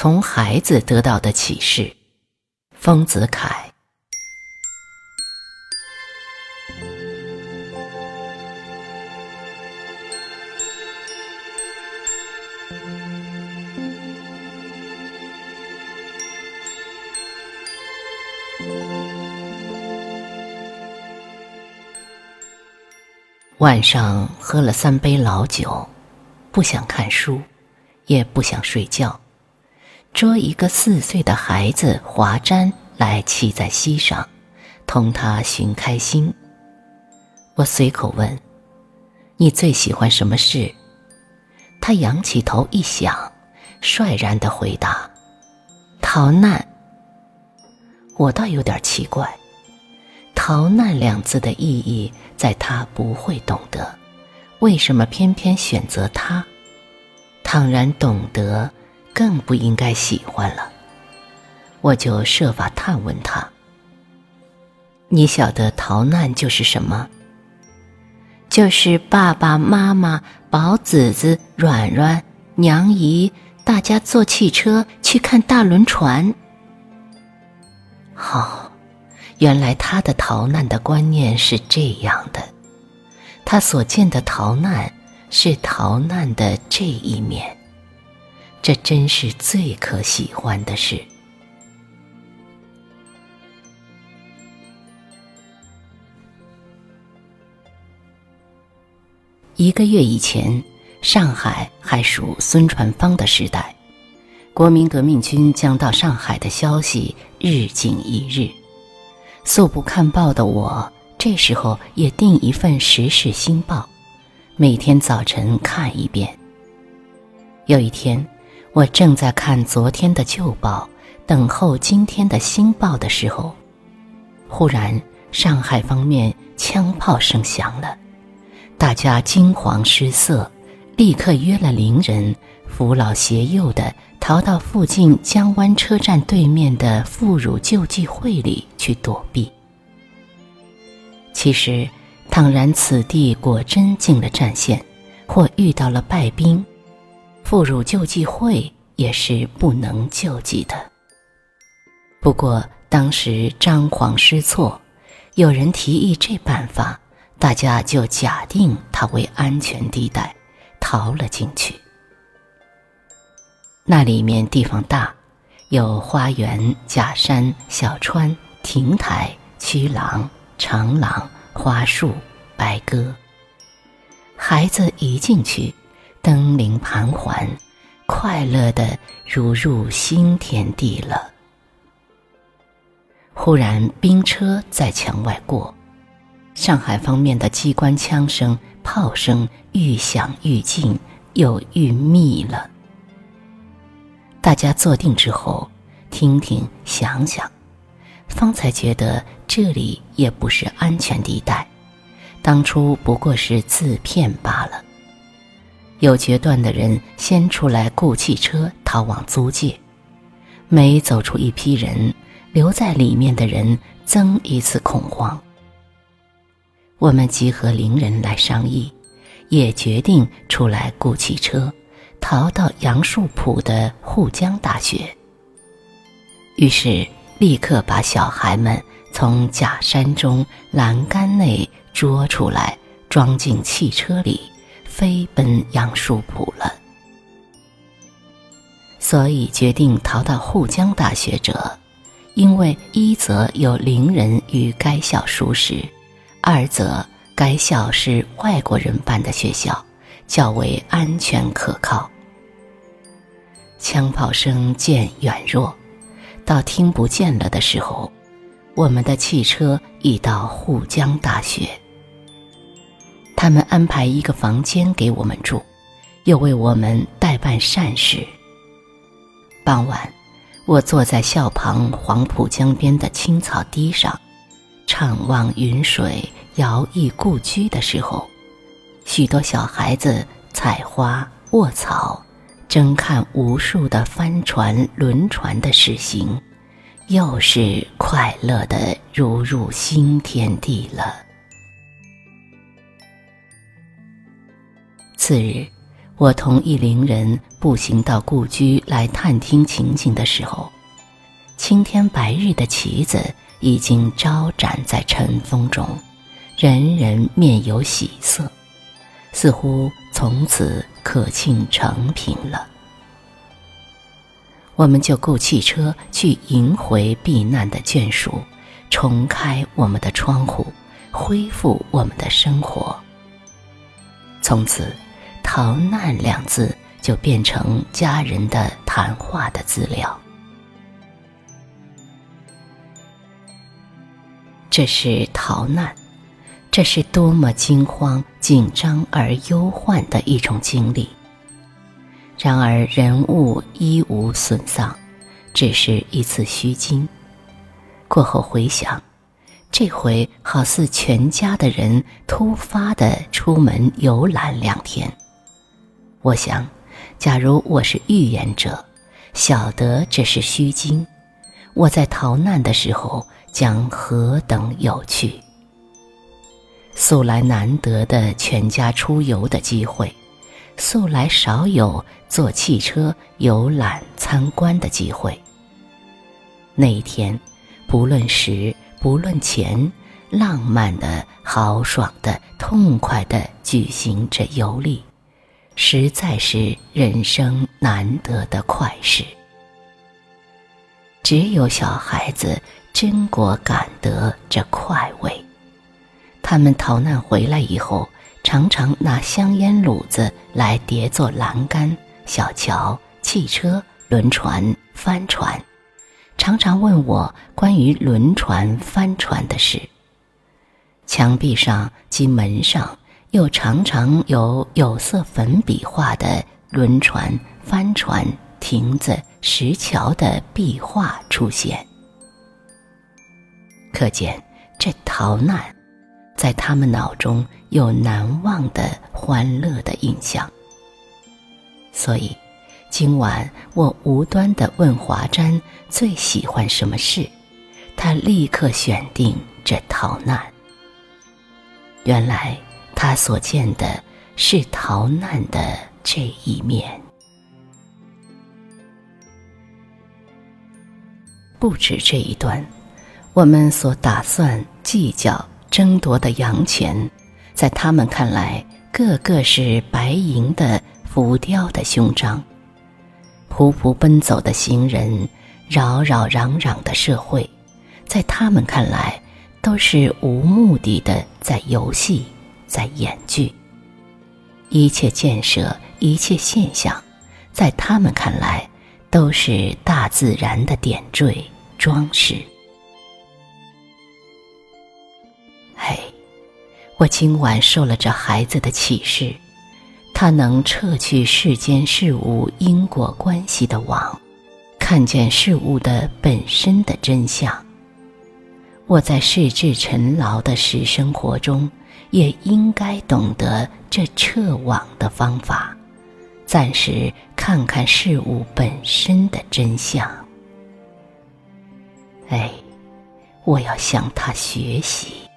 从孩子得到的启示，丰子恺。晚上喝了三杯老酒，不想看书，也不想睡觉。捉一个四岁的孩子华瞻来骑在膝上，同他寻开心。我随口问：“你最喜欢什么事？”他仰起头一想，率然的回答：“逃难。”我倒有点奇怪，“逃难”两字的意义，在他不会懂得，为什么偏偏选择他？倘然懂得。更不应该喜欢了，我就设法探问他：“你晓得逃难就是什么？就是爸爸妈妈、宝子子、软软、娘姨，大家坐汽车去看大轮船。”好，原来他的逃难的观念是这样的，他所见的逃难是逃难的这一面。这真是最可喜欢的事。一个月以前，上海还属孙传芳的时代，国民革命军将到上海的消息日紧一日。素不看报的我，这时候也订一份《时事新报》，每天早晨看一遍。有一天。我正在看昨天的旧报，等候今天的新报的时候，忽然上海方面枪炮声响了，大家惊慌失色，立刻约了邻人，扶老携幼的逃到附近江湾车站对面的妇孺救济会里去躲避。其实，倘然此地果真进了战线，或遇到了败兵。妇孺救济会也是不能救济的。不过当时张皇失措，有人提议这办法，大家就假定它为安全地带，逃了进去。那里面地方大，有花园、假山、小川、亭台、曲廊、长廊、花树、白鸽。孩子一进去。灯灵盘桓，快乐的如入新天地了。忽然兵车在墙外过，上海方面的机关枪声、炮声愈响愈近，又愈密了。大家坐定之后，听听想想，方才觉得这里也不是安全地带，当初不过是自骗罢了。有决断的人先出来雇汽车逃往租界，每走出一批人，留在里面的人增一次恐慌。我们集合邻人来商议，也决定出来雇汽车，逃到杨树浦的沪江大学。于是立刻把小孩们从假山中栏杆内捉出来，装进汽车里。飞奔杨树浦了，所以决定逃到沪江大学者，因为一则有邻人与该校熟识，二则该校是外国人办的学校，较为安全可靠。枪炮声渐远弱，到听不见了的时候，我们的汽车已到沪江大学。他们安排一个房间给我们住，又为我们代办善事。傍晚，我坐在校旁黄浦江边的青草堤上，怅望云水摇曳故居的时候，许多小孩子采花卧草，争看无数的帆船轮船的驶行，又是快乐的如入新天地了。次日，我同一邻人步行到故居来探听情景的时候，青天白日的旗子已经招展在晨风中，人人面有喜色，似乎从此可庆成平了。我们就雇汽车去迎回避难的眷属，重开我们的窗户，恢复我们的生活。从此，“逃难”两字就变成家人的谈话的资料。这是逃难，这是多么惊慌、紧张而忧患的一种经历。然而人物一无损丧，只是一次虚惊。过后回想，这回好似全家的人突发的出门游览两天。我想，假如我是预言者，晓得这是虚惊，我在逃难的时候将何等有趣！素来难得的全家出游的机会。素来少有坐汽车游览参观的机会。那一天，不论时不论钱，浪漫的、豪爽的、痛快的举行着游历，实在是人生难得的快事。只有小孩子真果感得这快慰。他们逃难回来以后。常常拿香烟卤子来叠做栏杆、小桥、汽车、轮船、帆船，常常问我关于轮船、帆船的事。墙壁上及门上又常常有有色粉笔画的轮船、帆船、亭子、石桥的壁画出现，可见这逃难。在他们脑中有难忘的欢乐的印象，所以今晚我无端的问华瞻最喜欢什么事，他立刻选定这逃难。原来他所见的是逃难的这一面，不止这一段，我们所打算计较。争夺的洋钱，在他们看来，个个是白银的浮雕的胸章；仆仆奔走的行人，扰扰攘攘的社会，在他们看来，都是无目的的在游戏，在演剧。一切建设，一切现象，在他们看来，都是大自然的点缀装饰。嘿我今晚受了这孩子的启示，他能撤去世间事物因果关系的网，看见事物的本身的真相。我在世至尘劳的实生活中，也应该懂得这撤网的方法，暂时看看事物本身的真相。哎，我要向他学习。